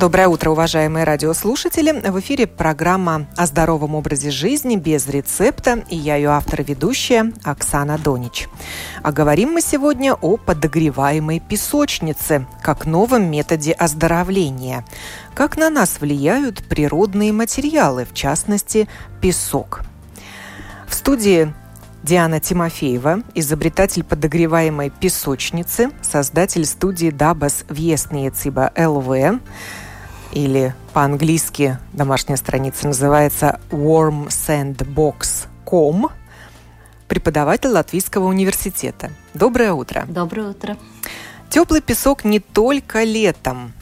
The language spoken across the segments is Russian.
Доброе утро, уважаемые радиослушатели. В эфире программа о здоровом образе жизни без рецепта. И я ее автор и ведущая Оксана Донич. А говорим мы сегодня о подогреваемой песочнице, как новом методе оздоровления. Как на нас влияют природные материалы, в частности, песок. В студии Диана Тимофеева, изобретатель подогреваемой песочницы, создатель студии Дабас Вестниециба ЛВ, или по-английски домашняя страница называется warmsandbox.com, преподаватель Латвийского университета. Доброе утро. Доброе утро. Теплый песок не только летом.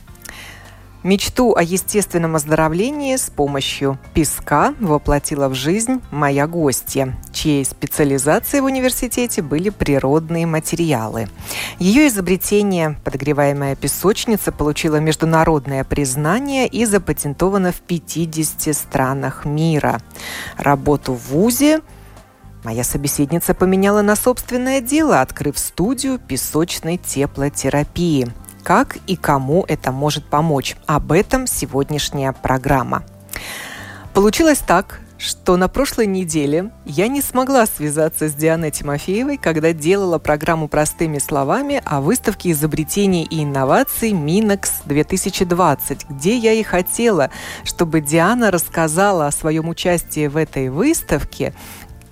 Мечту о естественном оздоровлении с помощью песка воплотила в жизнь моя гостья, чьей специализацией в университете были природные материалы. Ее изобретение, подогреваемая песочница, получила международное признание и запатентовано в 50 странах мира. Работу в ВУЗе Моя собеседница поменяла на собственное дело, открыв студию песочной теплотерапии – как и кому это может помочь. Об этом сегодняшняя программа. Получилось так, что на прошлой неделе я не смогла связаться с Дианой Тимофеевой, когда делала программу «Простыми словами» о выставке изобретений и инноваций Минекс 2020, где я и хотела, чтобы Диана рассказала о своем участии в этой выставке,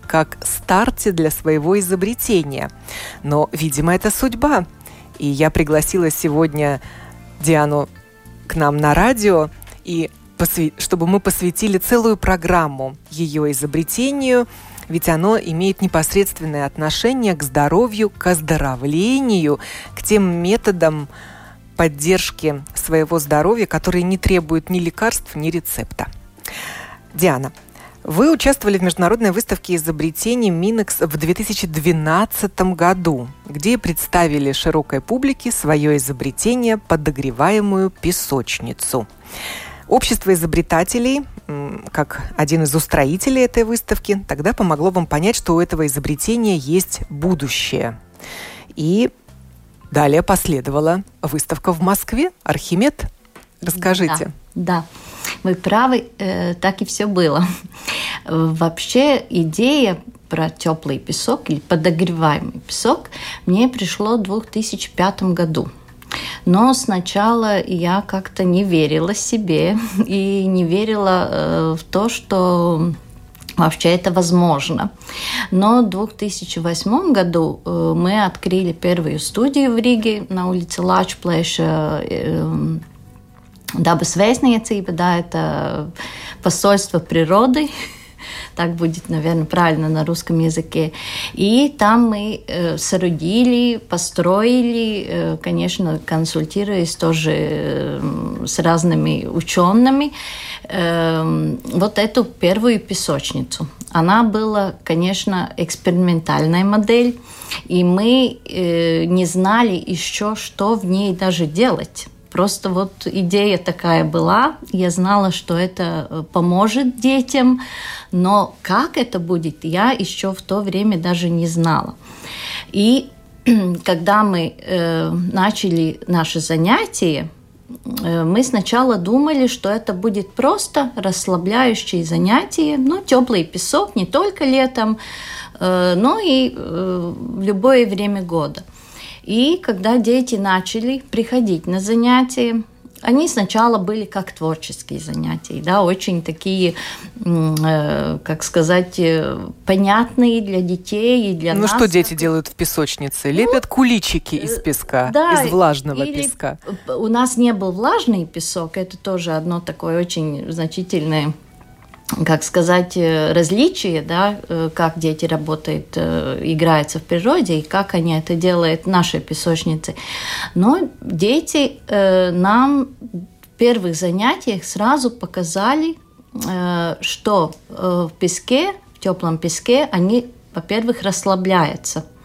как старте для своего изобретения. Но, видимо, это судьба. И я пригласила сегодня Диану к нам на радио, и чтобы мы посвятили целую программу ее изобретению, ведь оно имеет непосредственное отношение к здоровью, к оздоровлению, к тем методам поддержки своего здоровья, которые не требуют ни лекарств, ни рецепта. Диана, вы участвовали в международной выставке изобретений Минекс в 2012 году, где представили широкой публике свое изобретение подогреваемую песочницу. Общество изобретателей, как один из устроителей этой выставки, тогда помогло вам понять, что у этого изобретения есть будущее. И далее последовала выставка в Москве «Архимед». Расскажите. Да, да. Вы правы, э, так и все было. Вообще идея про теплый песок или подогреваемый песок мне пришло в 2005 году. Но сначала я как-то не верила себе и не верила э, в то, что вообще это возможно. Но в 2008 году э, мы открыли первую студию в Риге на улице Лачплэша Dabas vēstniecība, да, это посольство природы, так будет, наверное, правильно на русском языке. И там мы э, соорудили, построили, э, конечно, консультируясь тоже э, с разными учеными, э, вот эту первую песочницу. Она была, конечно, экспериментальная модель, и мы э, не знали еще, что в ней даже делать Просто вот идея такая была, я знала, что это э, поможет детям, но как это будет, я еще в то время даже не знала. И когда мы э, начали наши занятия, э, мы сначала думали, что это будет просто расслабляющие занятия, ну, теплый песок не только летом, э, но и э, в любое время года – и когда дети начали приходить на занятия, они сначала были как творческие занятия, да, очень такие, э, как сказать, э, понятные для детей и для ну, нас. Ну что дети делают в песочнице? Лепят ну, куличики из песка, да, из влажного или песка. У нас не был влажный песок, это тоже одно такое очень значительное как сказать, э, различия, да, э, как дети работают, э, играются в природе и как они это делают в нашей песочнице. Но дети нам первых занятиях сразу показали, что в песке, в теплом песке, они, во-первых, расслабляются –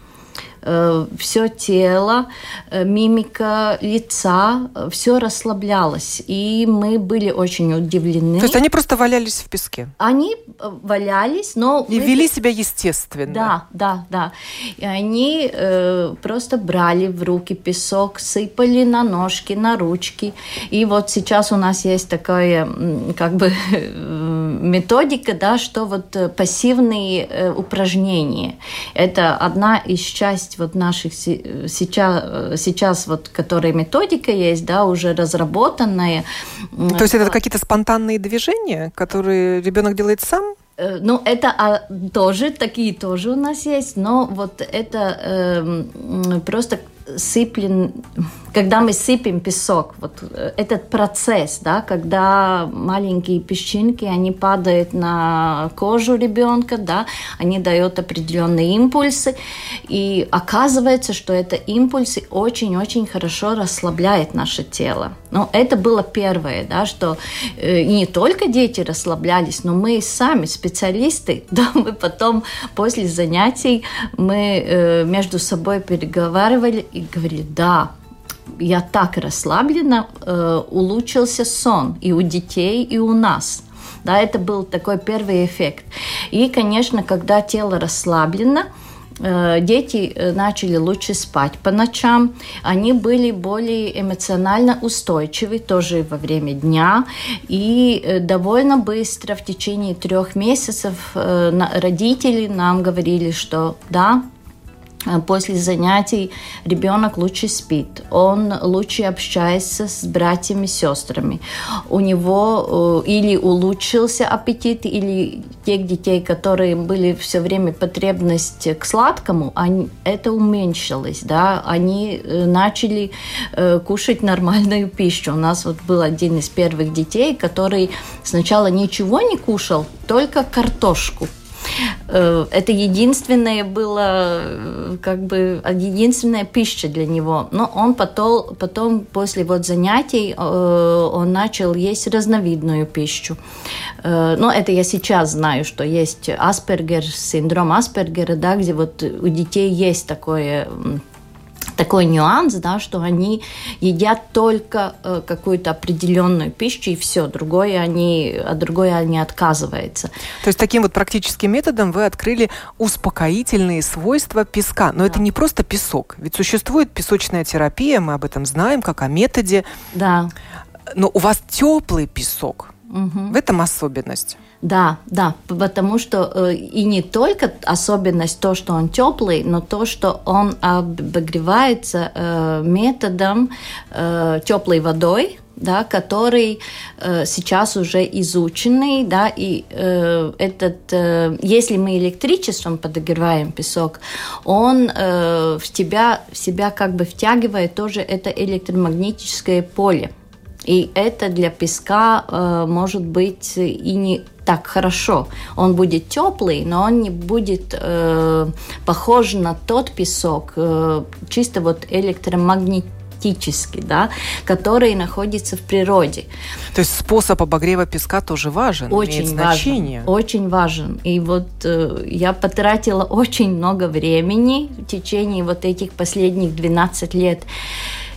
все тело, э, мимика лица, э, все расслаблялось. И мы были очень удивлены. То есть они просто валялись в песке? Они валялись, но... И мы... вели себя естественно. Да, да, да. И они э, просто брали в руки песок, сыпали на ножки, на ручки. И вот сейчас у нас есть такая как бы методика, да, что вот пассивные упражнения. Это одна из частей есть вот наших сейчас, сейчас вот, которая методика есть, да, уже разработанная. То есть это какие-то спонтанные движения, которые ребенок делает сам? Э, ну, это а, тоже, такие тоже у нас есть, но вот это э, просто сыплен, когда мы сыпем песок, вот э, этот процесс, да, когда маленькие песчинки, они падают на кожу ребенка, да, они дают определенные импульсы, и оказывается, что это импульсы очень-очень хорошо расслабляет наше тело. Но это было первое, да, что э, не только дети расслаблялись, но мы сами, специалисты, да, мы потом после занятий мы э, между собой переговаривали и говорили, да, я так расслаблена, э, улучшился сон и у детей, и у нас. Да, это был такой первый эффект. И, конечно, когда тело расслаблено, э, дети э, начали лучше спать по ночам, они были более эмоционально устойчивы тоже во время дня, и э, довольно быстро, в течение трех месяцев, родители нам говорили, что да, после занятий ребенок лучше спит, он лучше общается с братьями, сестрами. У него э, или улучшился аппетит, или тех детей, которые были все время потребность к сладкому, они, это уменьшилось, да, они э, начали кушать нормальную пищу. У нас вот был один из первых детей, который сначала ничего не кушал, только картошку Э, это единственное было, э, как бы, единственная пища для него. Но он потом, потом после вот занятий, э, он начал есть разновидную пищу. Но это я сейчас знаю, что есть Аспергер, синдром Аспергера, да, где вот у детей есть такое такой нюанс, да, что они едят только э, какую-то определенную пищу и все, другое они, от другое они отказываются. То есть таким вот практическим методом вы открыли успокоительные свойства песка. Но да. это не просто песок, ведь существует песочная терапия, мы об этом знаем, как о методе. Да. Но у вас теплый песок. Угу. В этом особенность. Да, да, потому что э, и не только особенность то, что он теплый, но то, что он обогревается э, методом э, теплой водой, да, который э, сейчас уже изученный, да, и э, этот, э, если мы электричеством подогреваем песок, он э, в тебя, в себя как бы втягивает тоже это электромагнитическое поле. И это для песка э, может быть и не так хорошо. Он будет теплый, но он не будет э, похож на тот песок, э, чисто вот электромагнетический, да, который находится в природе. То есть способ обогрева песка тоже важен, очень имеет значение. Важен, очень важен. И вот э, я потратила очень много времени в течение вот этих последних 12 лет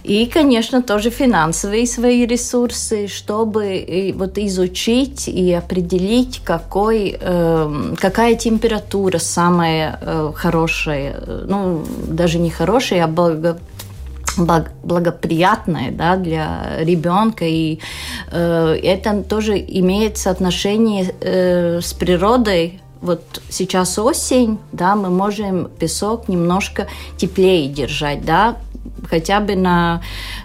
и, конечно, тоже финансовые свои ресурсы, чтобы вот изучить и определить, какой, э, какая температура самая э, хорошая, ну, даже не хорошая, а благо, благоприятное да, для ребенка. И э, это тоже имеет соотношение э, с природой. Вот сейчас осень, да, мы можем песок немножко теплее держать, да, хотя бы на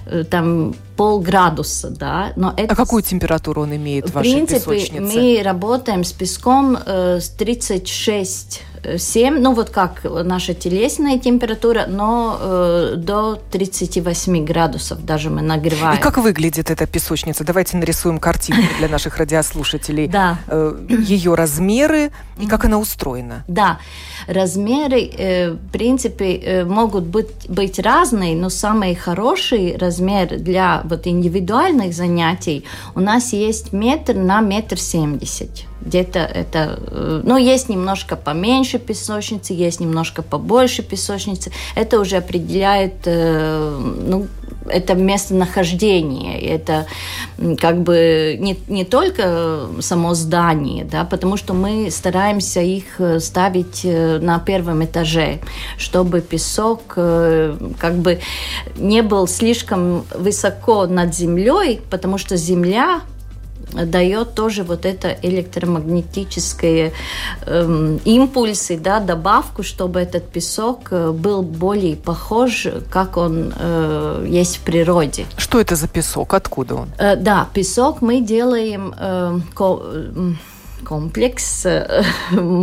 э, там полградуса, да. Но это... А какую температуру он имеет в, в принципе, мы работаем с песком э, с 36 7, ну вот как наша телесная температура, но э, до 38 градусов даже мы нагреваем. И как выглядит эта песочница? Давайте нарисуем картинку для наших радиослушателей. Да. Э, Ее размеры и как она устроена. Да, размеры, э, в принципе, э, могут быть, быть разные, но самый хороший размер для вот индивидуальных занятий у нас есть метр на метр семьдесят где-то это, э, ну, есть немножко поменьше песочницы, есть немножко побольше песочницы. Это уже определяет, э, ну, это местонахождение, это как бы не, не только само здание, да, потому что мы стараемся их э, ставить на первом этаже, чтобы песок как бы не был слишком высоко над землей, потому что земля дает тоже вот это электромагнетические э, импульсы, да, добавку, чтобы этот песок э, был более похож, как он э, есть в природе. Что это за песок? Откуда он? Э, да, песок мы делаем э, ко, комплекс. Э,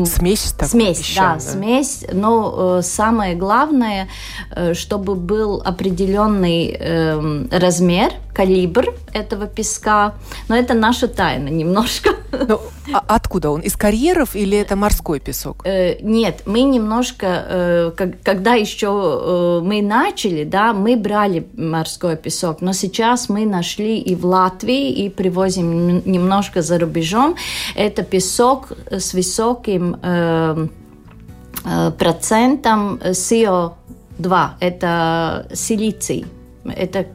смесь такой Смесь, песчан, да, да, смесь. Но э, самое главное, э, чтобы был определенный э, размер – калибр этого песка. Но это наша тайна немножко. Но, а откуда он? Из карьеров или это морской песок? Э, нет, мы немножко, э, как, когда еще э, мы начали, да, мы брали морской песок, но сейчас мы нашли и в Латвии, и привозим немножко за рубежом. Это песок с высоким э, э, процентом СО2. Это силиций. Это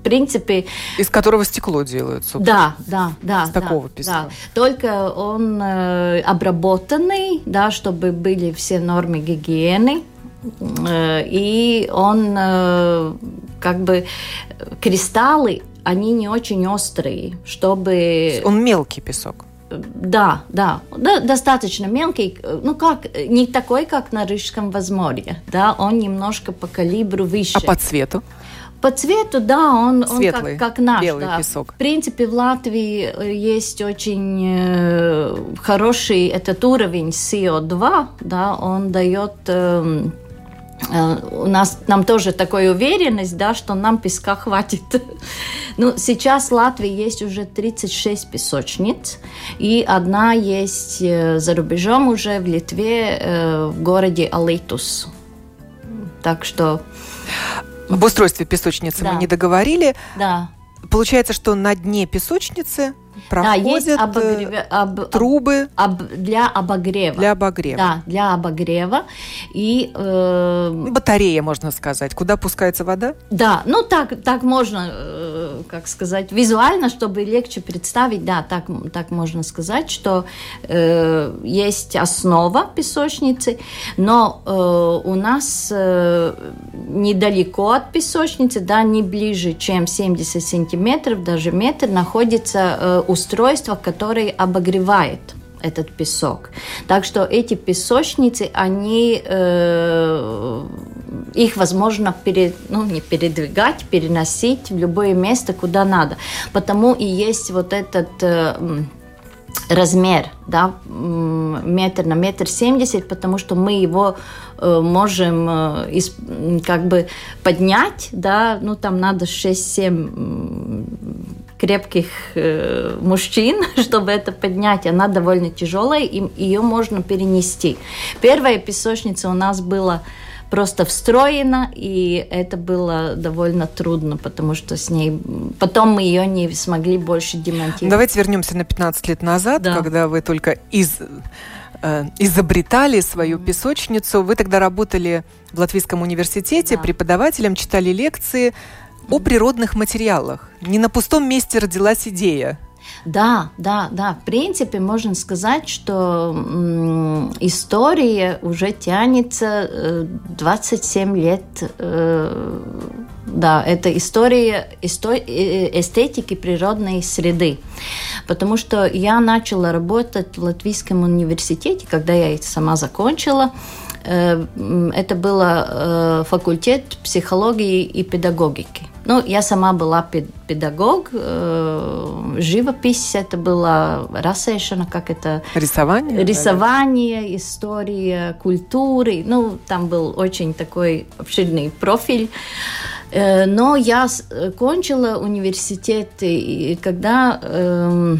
принципе... Из которого стекло делается. Да, да, да. Из да, такого песка. Да. Только он э, обработанный, да, чтобы были все нормы гигиены. Э, и он э, как бы кристаллы, они не очень острые, чтобы... Он мелкий песок. Да, да, да, достаточно мелкий, ну как, не такой, как на Рижском возморье, да, он немножко по калибру выше. А по цвету? По цвету, да, он, Светлый, он как, как наш. Белый да. песок. В принципе, в Латвии э, есть очень э, хороший этот уровень СО2, да, он дает э, э, у нас нам тоже такая уверенность, да, что нам песка хватит. ну, сейчас в Латвии есть уже 36 песочниц, и одна есть за рубежом уже в Литве, в городе Алитус. Так что об устройстве песочницы да. мы не договорили. Да. Получается, что на дне песочницы проходят да, есть э, обогрев... об... трубы об... для обогрева. Для обогрева. Да, для обогрева. И, э... Батарея, можно сказать. Куда пускается вода? Да, ну так, так можно, э, как сказать, визуально, чтобы легче представить, да, так, так можно сказать, что э, есть основа песочницы, но э, у нас э, недалеко от песочницы, да, не ближе, чем 70 сантиметров, даже метр, находится э, устройство, которое обогревает этот песок. Так что эти песочницы, они э, их возможно пере, ну, не передвигать, переносить в любое место, куда надо. Потому и есть вот этот э, размер, да, метр на метр семьдесят, потому что мы его э, можем э, как бы поднять, да, ну там надо 6-7 крепких э, мужчин, чтобы это поднять. Она довольно тяжелая, и ее можно перенести. Первая песочница у нас была просто встроена, и это было довольно трудно, потому что с ней... Потом мы ее не смогли больше демонтировать. Давайте вернемся на 15 лет назад, да. когда вы только из э, изобретали свою песочницу. Вы тогда работали в Латвийском университете да. преподавателем, читали лекции о природных материалах. Не на пустом месте родилась идея. Да, да, да. В принципе, можно сказать, что история уже тянется э, 27 лет. Э, да, это история исто, э, эстетики природной среды. Потому что я начала работать в Латвийском университете, когда я сама закончила. Э, это был э, факультет психологии и педагогики Ну, я сама была педагог, э, живопись, это была расейшина, как это... Рисование? Рисование, история, культуры. Ну, там был очень такой обширный профиль. Э, но я кончила университет, и когда э,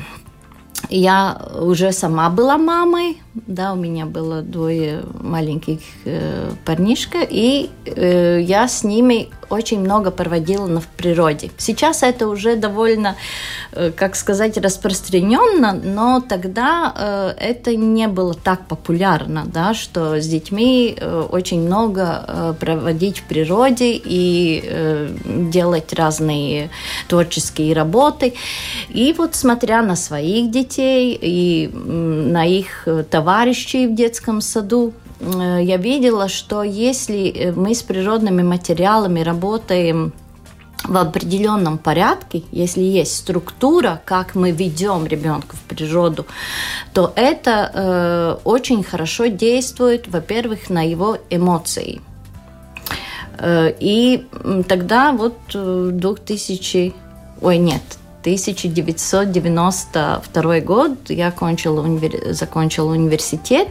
я уже сама была мамой, да, у меня было двое маленьких э, парнишка, и э, я с ними очень много проводила в природе. Сейчас это уже довольно, э, как сказать, распространенно, но тогда э, это не было так популярно, да, что с детьми э, очень много э, проводить в природе и э, делать разные творческие работы. И вот смотря на своих детей и на их товарищей в детском саду, Э, я видела, что если э, мы с природными материалами работаем в определенном порядке, если есть структура, как мы ведем ребенка в природу, то это э, очень хорошо действует, во-первых, на его эмоции. Э, и тогда вот 2000, ой, нет, 1992 год я окончила универ... закончила университет.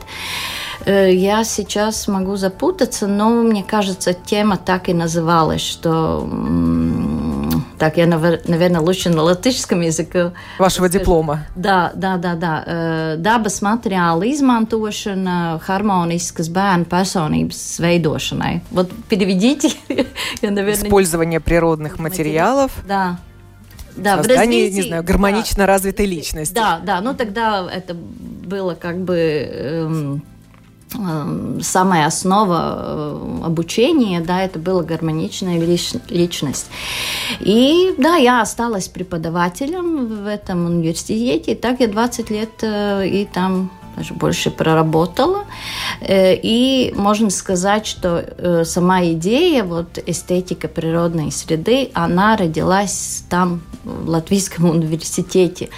Э, я сейчас могу запутаться, но мне кажется, тема так и называлась, что так, я, наверное, лучше на латышском языке. Вашего скажу. диплома. Да, да, да, да. Э, dabas materiāla izmantošana, harmoniskas bērnu personības veidošanai. Вот переведите. я, наверное, Использование природных материалов. Да, да, создание, развитии, не знаю, гармонично да, развитой личности. Да, да, ну тогда это было как бы эм, Эм, самая основа э, обучения, да, это была гармоничная личность. И да, я осталась преподавателем в этом университете, и так я 20 лет э, и там больше проработала. Э, и можно сказать, что э, сама идея, вот эстетика природной среды, она родилась там, в Латвийском университете.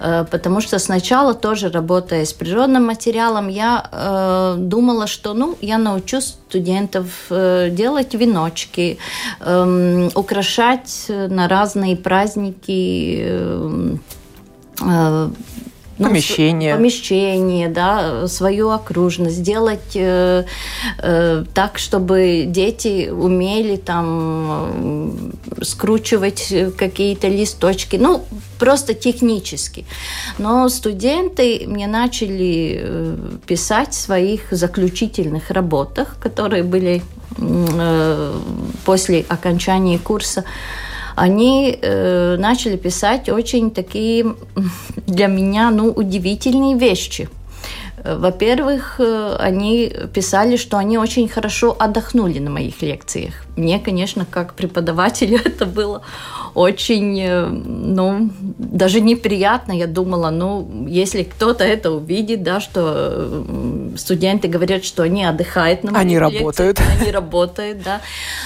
Э, потому что сначала тоже работая с природным материалом, я думала, что ну, я научу студентов делать веночки, эм, украшать на разные праздники эм, ну, помещение. Помещение, да, свою окружность, сделать э, э, так, чтобы дети умели там э, скручивать какие-то листочки, ну, просто технически. Но студенты мне начали э, писать в своих заключительных работах, которые были э, после окончания курса, они э, начали писать очень такие для меня ну, удивительные вещи. Во-первых, э, они писали, что они очень хорошо отдохнули на моих лекциях. Мне, конечно, как преподавателю это было очень, э, ну, даже неприятно. Я думала, ну, если кто-то это увидит, да, что э, студенты говорят, что они отдыхают на Они работают. Они работают, да.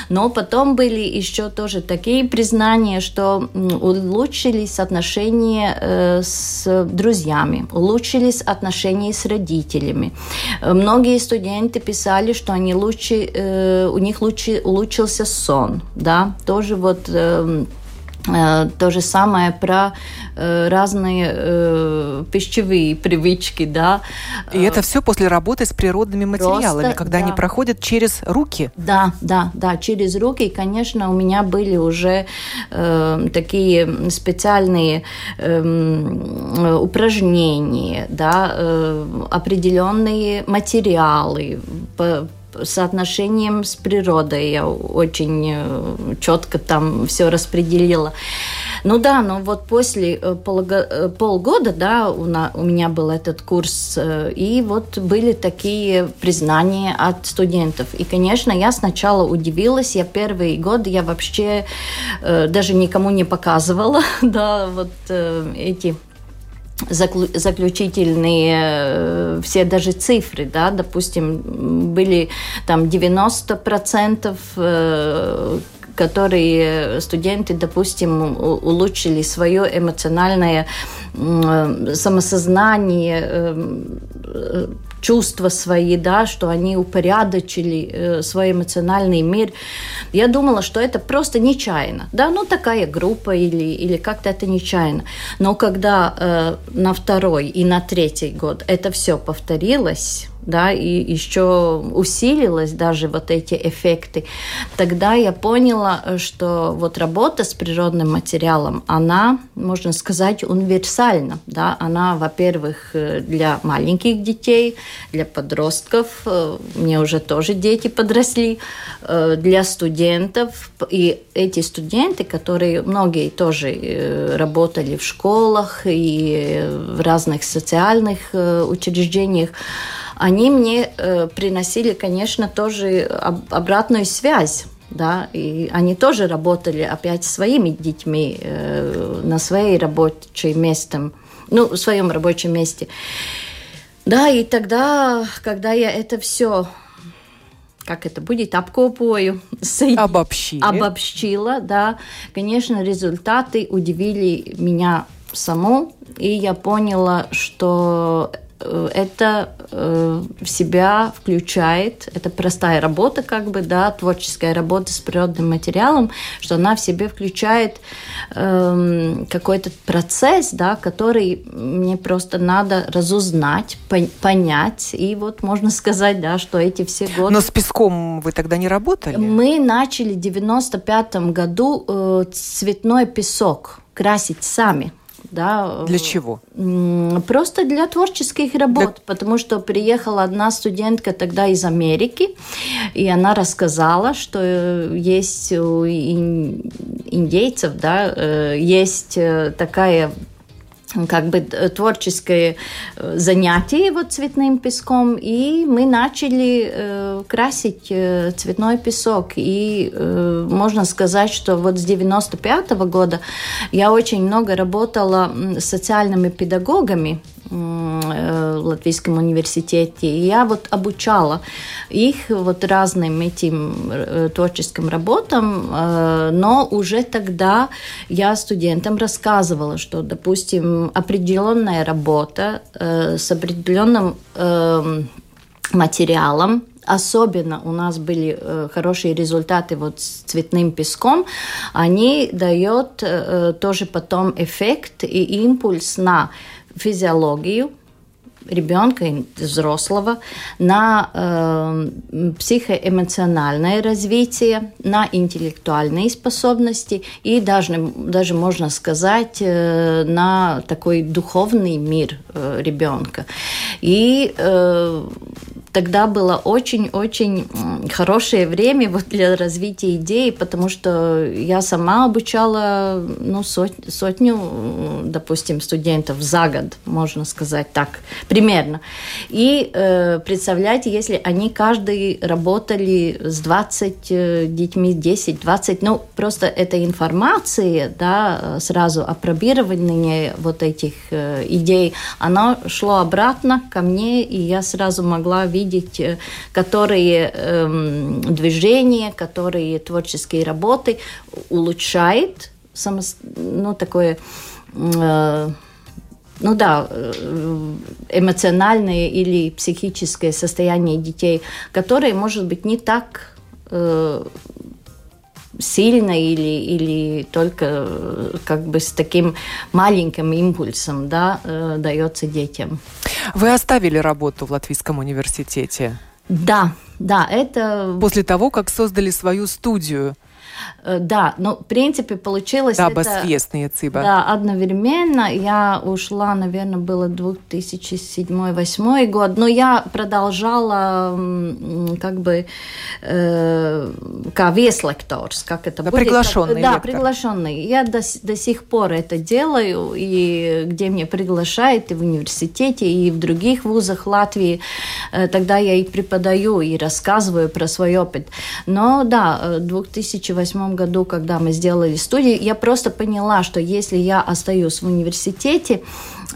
Но потом были еще тоже такие признания, что улучшились отношения э, с друзьями, улучшились отношения с родителями. Многие студенты писали, что они лучше, у них лучше улучшился сон, да, тоже вот эм, Э, то же самое про э, разные э, пищевые привычки, да. И это все после работы с природными материалами, Просто, когда да. они проходят через руки. Да, да, да, через руки. И, конечно, у меня были уже э, такие специальные э, упражнения, да, э, определенные материалы. По, соотношением с природой я очень э, четко там все распределила. Ну да, но вот после э, э, полгода, да, у, меня был этот курс, и вот были такие признания от студентов. И, конечно, я сначала удивилась, я первый год, я вообще даже никому не показывала, да, вот эти заключительные э, все даже цифры, да, допустим, были там 90% э, которые студенты, допустим, улучшили свое эмоциональное самосознание, чувства свои, да, что они упорядочили э, свой эмоциональный мир. Я думала, что это просто нечаянно, да, ну такая группа или, или как-то это нечаянно. Но когда э, на второй и на третий год это все повторилось, да, и еще усилилось даже вот эти эффекты, тогда я поняла, что вот работа с природным материалом, она, можно сказать, универсальна, да, она, во-первых, для маленьких детей, для подростков, э, мне уже тоже дети подросли, э, для студентов, и эти студенты, которые многие тоже э, работали в школах и в разных социальных учреждениях, они мне э, приносили, конечно, тоже об, обратную связь. Да, и они тоже работали опять своими детьми э, на своей рабочей месте, ну, в своем рабочем месте. Да, и тогда, когда я это все как это будет, обкопую, Обобщили. обобщила, да, конечно, результаты удивили меня саму, и я поняла, что это э, в себя включает, это простая работа, как бы, да, творческая работа с природным материалом, что она в себе включает э, какой-то процесс, да, который мне просто надо разузнать, понять, и вот можно сказать, да, что эти все годы... Но с песком вы тогда не работали? Мы начали в 95 году э, цветной песок красить сами. Да, для чего? Просто для творческих работ, для... потому что приехала одна студентка тогда из Америки, и она рассказала, что э, есть у индейцев, да, э, есть э, такая как бы э, творческое э, занятие вот цветным песком, и мы начали э, красить э, цветной песок. И э, можно сказать, что вот с 95 -го года я очень много работала с социальными педагогами, Э, в Латвийском университете. И я вот обучала их вот разным этим творческим работам, но уже тогда я студентам рассказывала, что, допустим, определенная работа с определенным эм, материалом, особенно у нас были э, хорошие результаты вот с цветным песком, они дают э, тоже потом эффект и импульс на физиологию ребенка взрослого, на э, психоэмоциональное развитие, на интеллектуальные способности и даже, даже можно сказать, э, на такой духовный мир э, ребенка. И э, тогда было очень-очень хорошее время вот для развития идеи, потому что я сама обучала ну, сот, сотню, допустим, студентов за год, можно сказать так, примерно. И э, представляете, если они каждый работали с 20 э, детьми, 10-20, ну, просто эта информация, да, сразу опробирование вот этих э, идей, она шло обратно ко мне, и я сразу могла видеть видеть, э, которые э, движения, которые творческие работы улучшает само, ну, такое э, ну да, э, эмоциональное или психическое состояние детей, которое может быть не так э, сильно или, или только э, как бы с таким маленьким импульсом да, э, дается детям. Вы оставили работу в Латвийском университете? Да, да, это... После того, как создали свою студию да, но в принципе получилось да, это... циба. Да, одновременно. Я ушла, наверное, было 2007-2008 год, но я продолжала как бы э, как веслekторс, как это да, будет. Приглашенный как, Да, приглашенный. Я до, до сих пор это делаю, и где меня приглашают, и в университете, и в других вузах Латвии. Э, тогда я и преподаю, и рассказываю про свой опыт. Но да, 2008 2008 году, когда мы сделали студию, я просто поняла, что если я остаюсь в университете,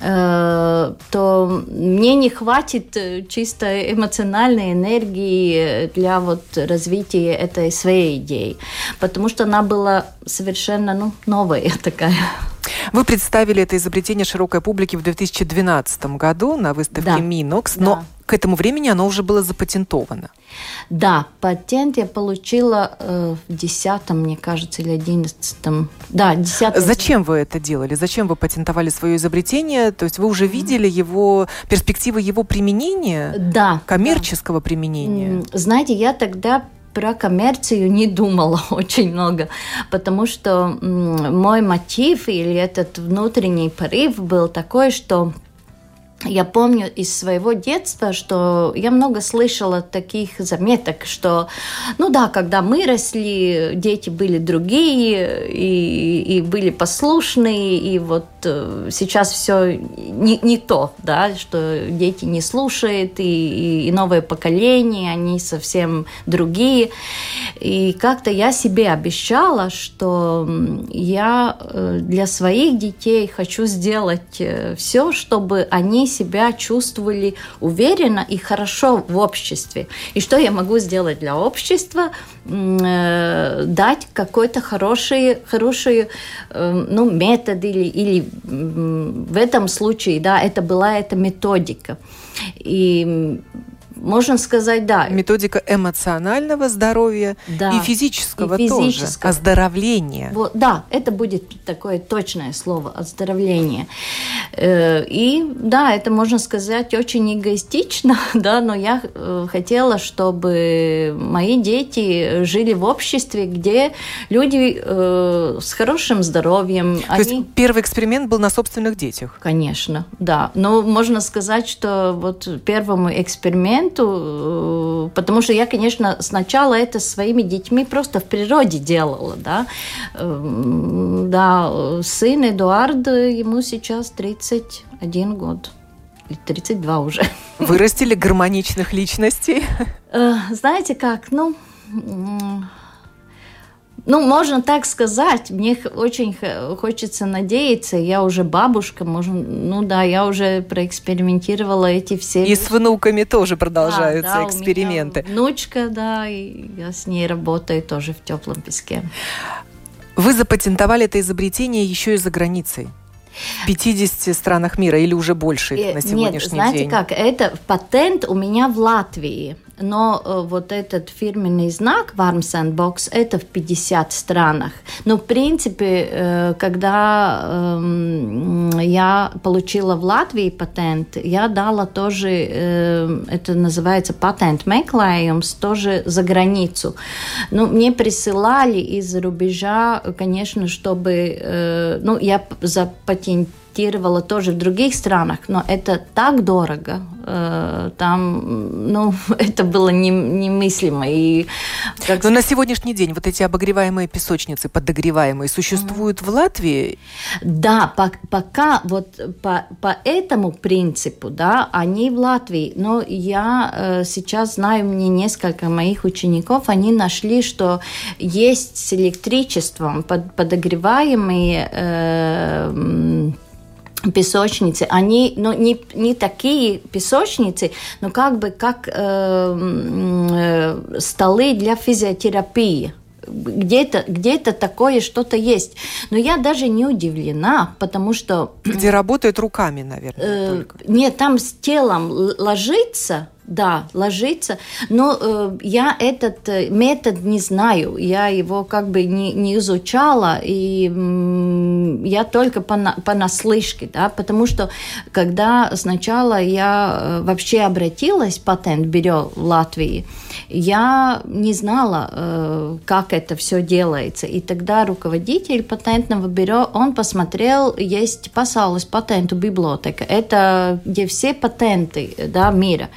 э, то мне не хватит э, чисто эмоциональной энергии для вот развития этой своей идеи, потому что она была совершенно ну, новая такая. Вы представили это изобретение широкой публике в 2012 году на выставке да. Минокс, но да. к этому времени оно уже было запатентовано. Да, патент я получила э, в 10 мне кажется, или 11 Да, 10 Зачем вы это делали? Зачем вы патентовали свое изобретение? То есть вы уже видели его, перспективы его применения? Да. Коммерческого да. применения? Знаете, я тогда про коммерцию не думала очень много, потому что мой мотив или этот внутренний порыв был такой, что я помню из своего детства, что я много слышала таких заметок, что, ну да, когда мы росли, дети были другие и, и были послушные, и вот сейчас все не, не то, да, что дети не слушают, и, и, новое поколение, они совсем другие. И как-то я себе обещала, что я э, для своих детей хочу сделать э, все, чтобы они себя чувствовали уверенно и хорошо в обществе. И что я могу сделать для общества? Э, дать какой-то хороший э, ну, метод или, или в этом случае, да, это была эта методика. И можно сказать, да. Методика эмоционального здоровья да. и физического, и физического. тоже. Оздоровления. Вот, да, это будет такое точное слово оздоровление. Э, и да, это можно сказать очень эгоистично, да, но я э, хотела, чтобы мои дети жили в обществе, где люди э, с хорошим здоровьем. То они... есть первый эксперимент был на собственных детях? Конечно, да. Но можно сказать, что вот первому эксперименту моменту, э, потому что я, конечно, сначала это своими детьми просто в природе делала, да. Эм, да, сын Эдуард, ему сейчас 31 год. 32 уже. Вырастили гармоничных личностей? Э, знаете как, ну, ну, можно так сказать. Мне очень хочется надеяться. Я уже бабушка, можно, ну да, я уже проэкспериментировала эти все. И с внуками тоже продолжаются да, да, эксперименты. У меня внучка, да, и я с ней работаю тоже в теплом песке. Вы запатентовали это изобретение еще и за границей. В 50 странах мира или уже больше их на сегодняшний Нет, знаете день? как, это патент у меня в Латвии но э, вот этот фирменный знак Warm Sandbox это в 50 странах. Но в принципе, э, когда эм, я получила в Латвии патент, я дала тоже, э, это называется патент meklējums, тоже за границу. Ну, мне присылали из-за рубежа, конечно, чтобы, ну, я запатентировала инвестировала тоже в других странах, но это так дорого, э, там, ну, это было не, немыслимо. И, как... Но на сегодняшний день вот эти обогреваемые песочницы, подогреваемые, существуют mm. в Латвии? Да, по, пока вот по, по этому принципу, да, они в Латвии, но я э, сейчас знаю, мне несколько моих учеников, они нашли, что есть с электричеством под, подогреваемые э, песочницы, они ну, не, не такие песочницы, но как бы как э, э, столы для физиотерапии где-то где такое что-то есть. Но я даже не удивлена, потому что... Где работают руками, наверное, э, только. Нет, там с телом ложится да, ложиться. Но э, я этот э, метод не знаю, я его как бы не, не изучала, и м, я только по понаслышке, да, потому что когда сначала я э, вообще обратилась патент бюро в Латвии, я не знала, э, как это все делается. И тогда руководитель патентного бюро, он посмотрел, есть Пасаулас патенту библиотека, это где все патенты да, мира.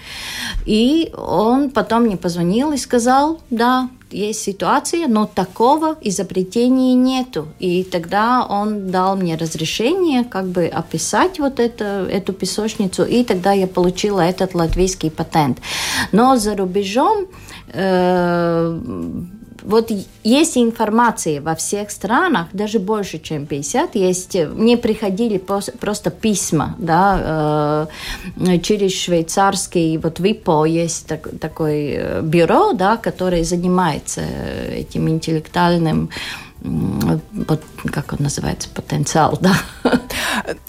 И он потом мне позвонил и сказал, да, есть ситуация, но такого изобретения нету. И тогда он дал мне разрешение как бы описать вот это, эту песочницу, и тогда я получила этот латвийский патент. Но за рубежом э, вот есть информация во всех странах, даже больше, чем 50, есть, мне приходили просто письма, да, э, через швейцарский, вот ВИПО есть так, такое э, бюро, да, которое занимается этим интеллектуальным вот, как он называется, потенциал, да.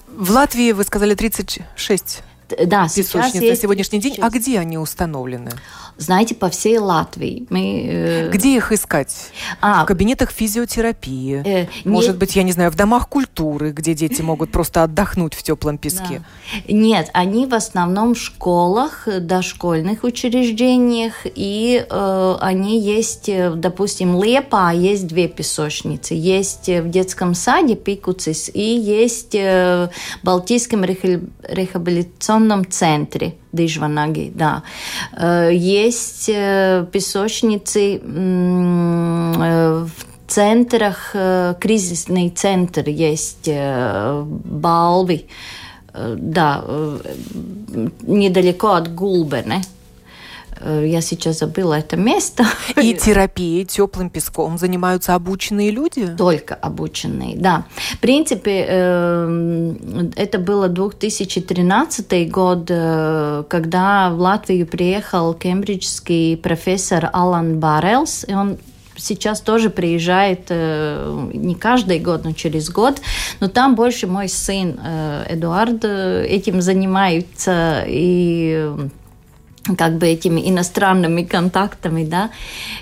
В Латвии, вы сказали, 36 да, песочниц на сегодняшний день. А где они установлены? Знаете, по всей Латвии. Мы, э... Где их искать? А, в кабинетах физиотерапии? Э, Может не... быть, я не знаю, в домах культуры, где дети могут просто отдохнуть в теплом песке? Да. Нет, они в основном в школах, дошкольных учреждениях, и э, они есть, э, допустим, Лепа, есть две песочницы. Есть в детском саде Пикуцис и есть э, в Балтийском рехабилитационном центре Дижванаги, да. Э, есть э, песочницы э, в центрах, кризисный центр есть, Балви, да, недалеко от Гулбене. Э, я сейчас забыла это место. И терапией теплым песком занимаются обученные люди? Только обученные, да. В принципе, эм, это было 2013 год, э, когда в Латвию приехал кембриджский профессор Алан Баррелс, и он сейчас тоже приезжает э, не каждый год, но через год. Но там больше мой сын Эдуард этим занимается и как бы этими иностранными контактами, да.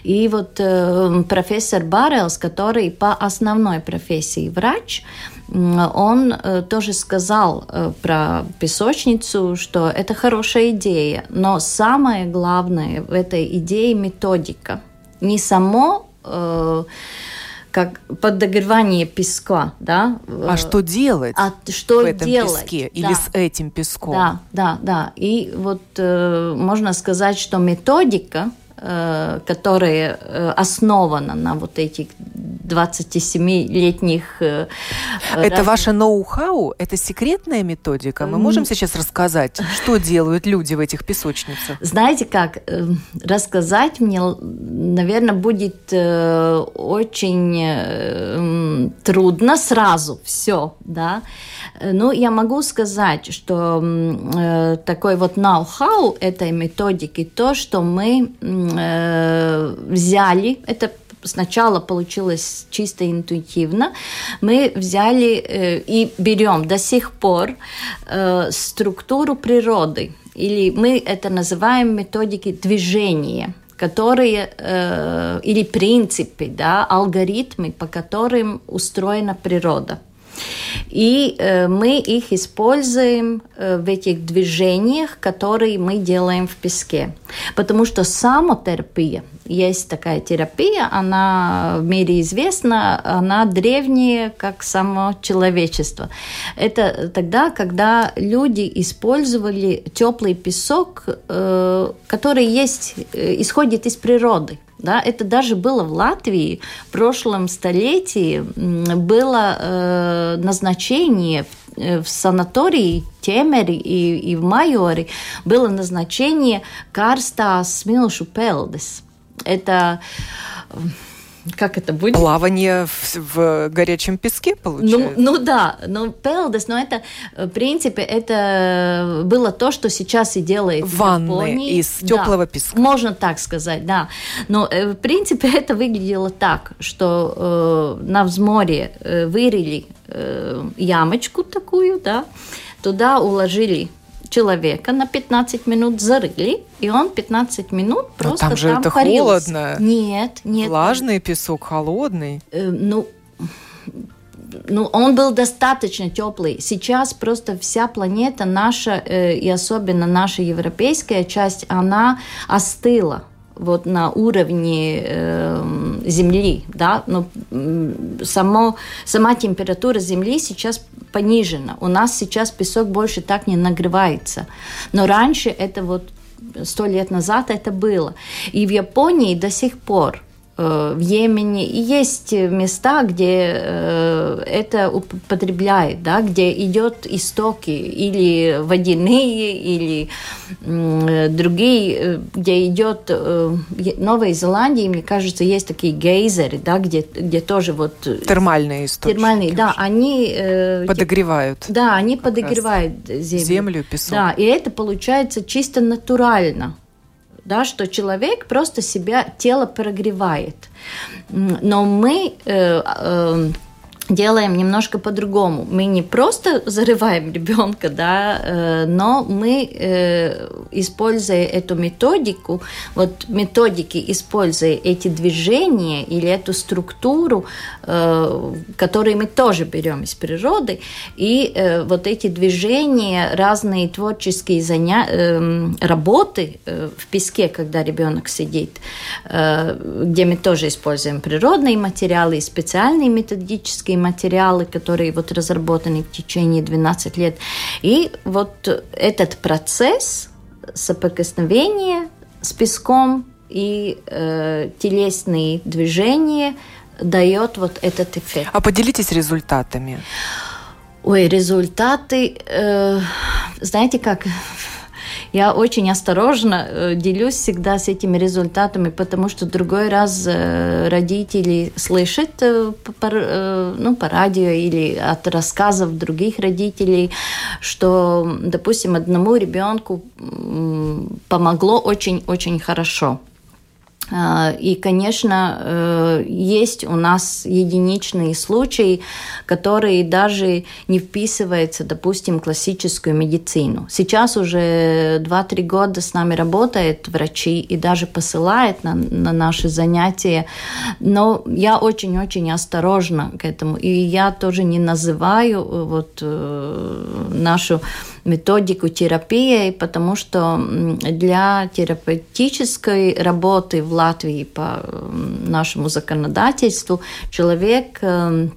И вот э, профессор Барелс, который по основной профессии врач, он э, тоже сказал э, про песочницу, что это хорошая идея, но самое главное в этой идее методика. Не само э, как подогревание песка, да. А что делать? А что в этом делать? песке да. или с этим песком? Да, да, да. И вот э, можно сказать, что методика Э, которая э, основана на вот этих 27-летних... Э, это разных... ваше ноу-хау? Это секретная методика? Мы можем сейчас рассказать, что делают люди в этих песочницах? Знаете как, рассказать мне, наверное, будет очень трудно сразу все, да, ну, я могу сказать, что э, такой вот ноу-хау этой методики, то, что мы э, взяли, это сначала получилось чисто интуитивно, мы взяли э, и берем до сих пор э, структуру природы, или мы это называем методики движения которые э, или принципы, да, алгоритмы, по которым устроена природа. И э, мы их используем э, в этих движениях, которые мы делаем в песке. Потому что самотерапия, есть такая терапия, она в мире известна, она древняя, как само человечество. Это тогда, когда люди использовали теплый песок, э, который есть, исходит из природы. Да, это даже было в Латвии в прошлом столетии было э, назначение в, э, в санатории Темери и, и в Майоре было назначение карстас смилшу пелдес. Это как это будет? Плавание в, в горячем песке, получается? Ну, ну да, но пелдес, но это, в принципе, это было то, что сейчас и делает Ванны в Японии. из теплого да, песка. Можно так сказать, да. Но, э, в принципе, это выглядело так, что э, на взморье э, вырыли э, ямочку такую, да, туда уложили человека на 15 минут зарыли, и он 15 минут просто Но там же там это парился. холодно. Нет, нет. Влажный песок, холодный. Э, ну, ну, он был достаточно теплый. Сейчас просто вся планета наша, э, и особенно наша европейская часть, она остыла вот на уровне э, Земли, да, но само, сама температура Земли сейчас понижена. У нас сейчас песок больше так не нагревается. Но раньше это вот сто лет назад это было. И в Японии до сих пор в Йемене. И есть места, где э, это употребляют, да, где идет истоки или водяные, или другие, э, где идет в Новой Зеландии, мне кажется, есть такие гейзеры, да, где, где тоже вот... Термальные источники. Термальные, да, они... Подогревают. Да, они подогревают землю. Землю, песок. Да, и это получается чисто натурально да, что человек просто себя тело прогревает. Но мы э, э, делаем немножко по-другому. Мы не просто зарываем ребенка, да, э, но мы, э, используя эту методику, вот методики, используя эти движения или эту структуру, э, которые мы тоже берем из природы, и вот эти движения, разные творческие заня... работы в песке, когда ребенок сидит, где мы тоже используем природные материалы и специальные методические материалы, которые вот разработаны в течение 12 лет. И вот этот процесс соприкосновения с песком и э, телесные движения дает вот этот эффект. А поделитесь результатами. Ой, результаты, э, знаете как, я очень осторожно э, делюсь всегда с этими результатами, потому что другой раз э, родители слышат э, по, ну, по радио или от рассказов других родителей, что, допустим, одному ребенку помогло очень-очень хорошо. А, и, конечно, э, есть у нас единичные случаи, которые даже не вписываются, допустим, в классическую медицину. Сейчас уже 2-3 года с нами работают врачи и даже посылают на, на наши занятия. Но я очень-очень осторожна к этому. И я тоже не называю э, вот э, нашу методику терапии, потому что для терапевтической работы в Латвии по нашему законодательству человек эм,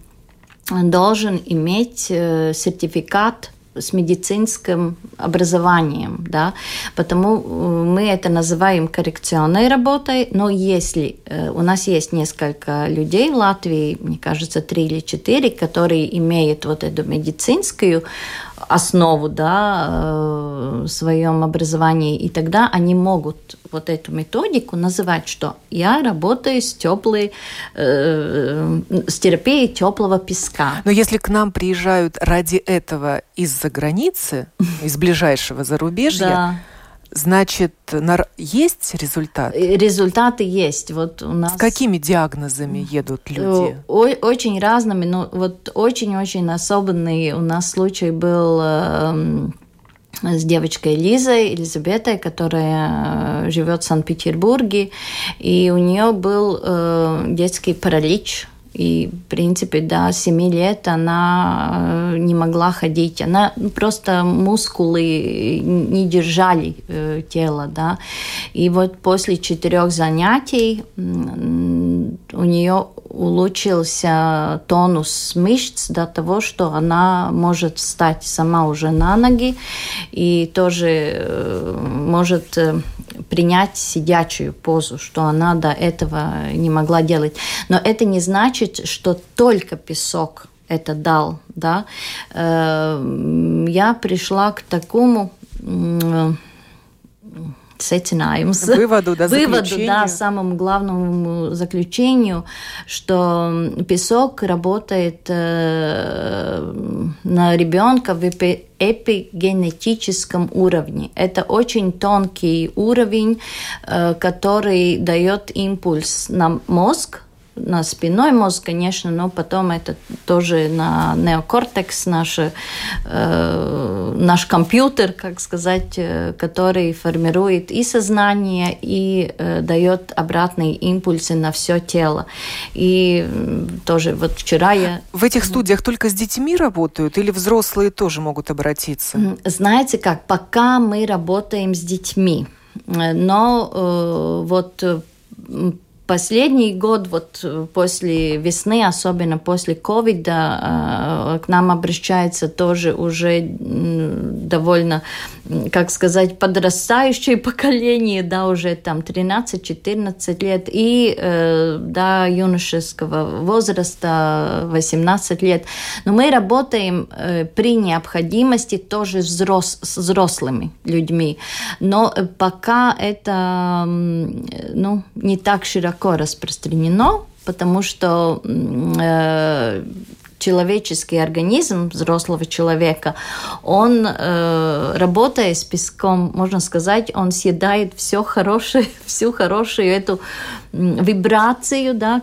должен иметь э, сертификат с медицинским образованием, да, потому э, мы это называем коррекционной работой, но если э, у нас есть несколько людей в Латвии, мне кажется, три или четыре, которые имеют вот эту медицинскую основу да, э, в своем образовании, и тогда они могут вот эту методику называть, что я работаю с теплой, э, с терапией теплого песка. Но если к нам приезжают ради этого из-за границы, из ближайшего зарубежья, Значит, есть результат? Э, результаты есть. Вот у нас... С какими диагнозами едут э, люди? очень разными, но вот очень-очень особенный у нас случай был эм, с девочкой Лизой, Елизаветой, которая э, живет в Санкт-Петербурге, и у нее был детский паралич и, в принципе, до 7 лет она э, не могла ходить. Она просто мускулы не держали э, тело, да. И вот после четырех занятий у нее улучшился тонус мышц до того, что она может встать сама уже на ноги и тоже э, может э, принять сидячую позу, что она до этого не могла делать. Но это не значит, что только песок это дал, да. Э, я пришла к такому secinājums. Выводу, да, Выводу, да, самому главному заключению, что песок работает э, на ребенка в эпигенетическом уровне. Это очень тонкий уровень, э, который дает импульс на мозг, на спиной мозг, конечно, но потом это тоже на неокортекс, наш, э, наш компьютер, как сказать, э, который формирует и сознание, и э, дает обратные импульсы на все тело. И тоже вот вчера я... В этих студиях только с детьми работают или взрослые тоже могут обратиться? Знаете как, пока мы работаем с детьми, э, но э, вот Последний год, вот э, после весны, особенно после ковида, э, к нам обращается тоже уже довольно, как сказать, подрастающее поколение, да, уже там 13-14 лет, и э, до юношеского возраста 18 лет. Но мы работаем при необходимости тоже взрос, с взрослыми людьми. Но пока это ну, не так широко распространено, потому что э, человеческий организм взрослого человека, он, э, работая с песком, можно сказать, он съедает все хорошее, всю хорошую эту вибрацию, да,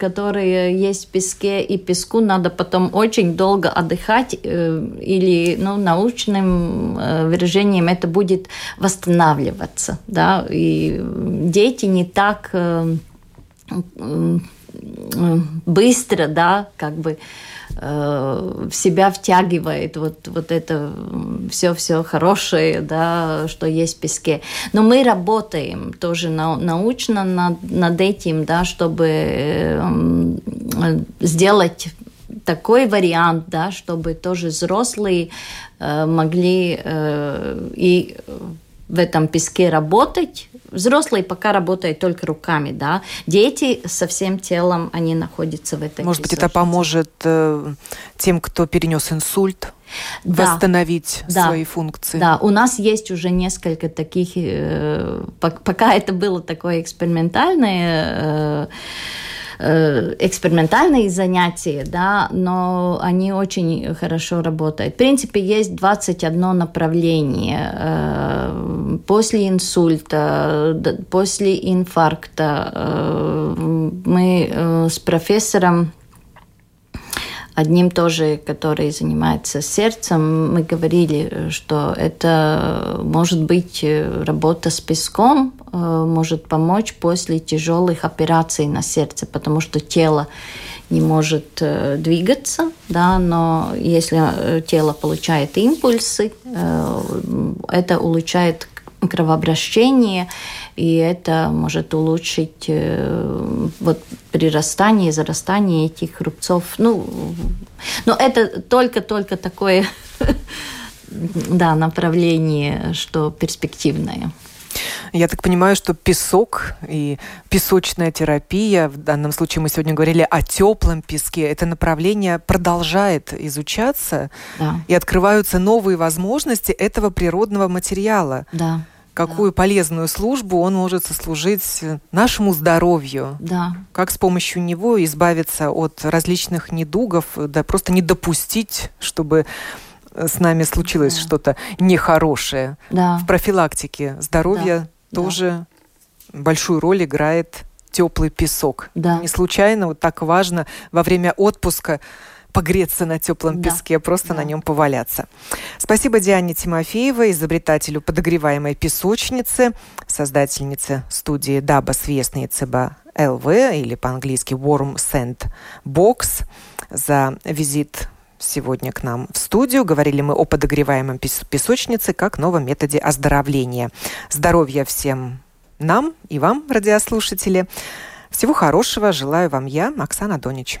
которая есть в песке, и песку надо потом очень долго отдыхать, э, или ну, научным э, выражением это будет восстанавливаться. Да, и дети не так э, быстро, да, как бы в себя втягивает вот, вот это все-все хорошее, да, что есть в песке. Но мы работаем тоже на, научно над, над этим, да, чтобы э, сделать такой вариант, да, чтобы тоже взрослые э, могли э, и в этом песке работать. Взрослые пока работают только руками, да. Дети со всем телом, они находятся в этой Может быть, это поможет э, тем, кто перенес инсульт, да. восстановить да. свои функции. Да, у нас есть уже несколько таких, э, пока это было такое экспериментальное э, Э, экспериментальные занятия, да, но они очень хорошо работают. В принципе, есть 21 направление. Э, после инсульта, после инфаркта э, мы с профессором одним тоже, который занимается сердцем, мы говорили, что это может быть работа с песком, э, может помочь после тяжелых операций на сердце, потому что тело не может э, двигаться, да, но если э, тело получает импульсы, это улучшает кровообращение, и это может улучшить э, вот прирастание зарастание этих рубцов. Ну, но это только-только такое да, направление, что перспективное. Я так понимаю, что песок и песочная терапия, в данном случае мы сегодня говорили о теплом песке, это направление продолжает изучаться да. и открываются новые возможности этого природного материала. Да какую да. полезную службу он может сослужить нашему здоровью. Да. Как с помощью него избавиться от различных недугов, да просто не допустить, чтобы с нами случилось да. что-то нехорошее. Да. В профилактике здоровья да. тоже да. большую роль играет теплый песок. Да. Не случайно вот так важно во время отпуска погреться на теплом да. песке, просто да. на нем поваляться. Спасибо Диане Тимофеевой, изобретателю подогреваемой песочницы, создательнице студии Даба Свестница ЛВ или по-английски Warm Sand Box за визит сегодня к нам в студию. Говорили мы о подогреваемом песочнице как новом методе оздоровления. Здоровья всем нам и вам, радиослушатели. Всего хорошего желаю вам я, Оксана Донич.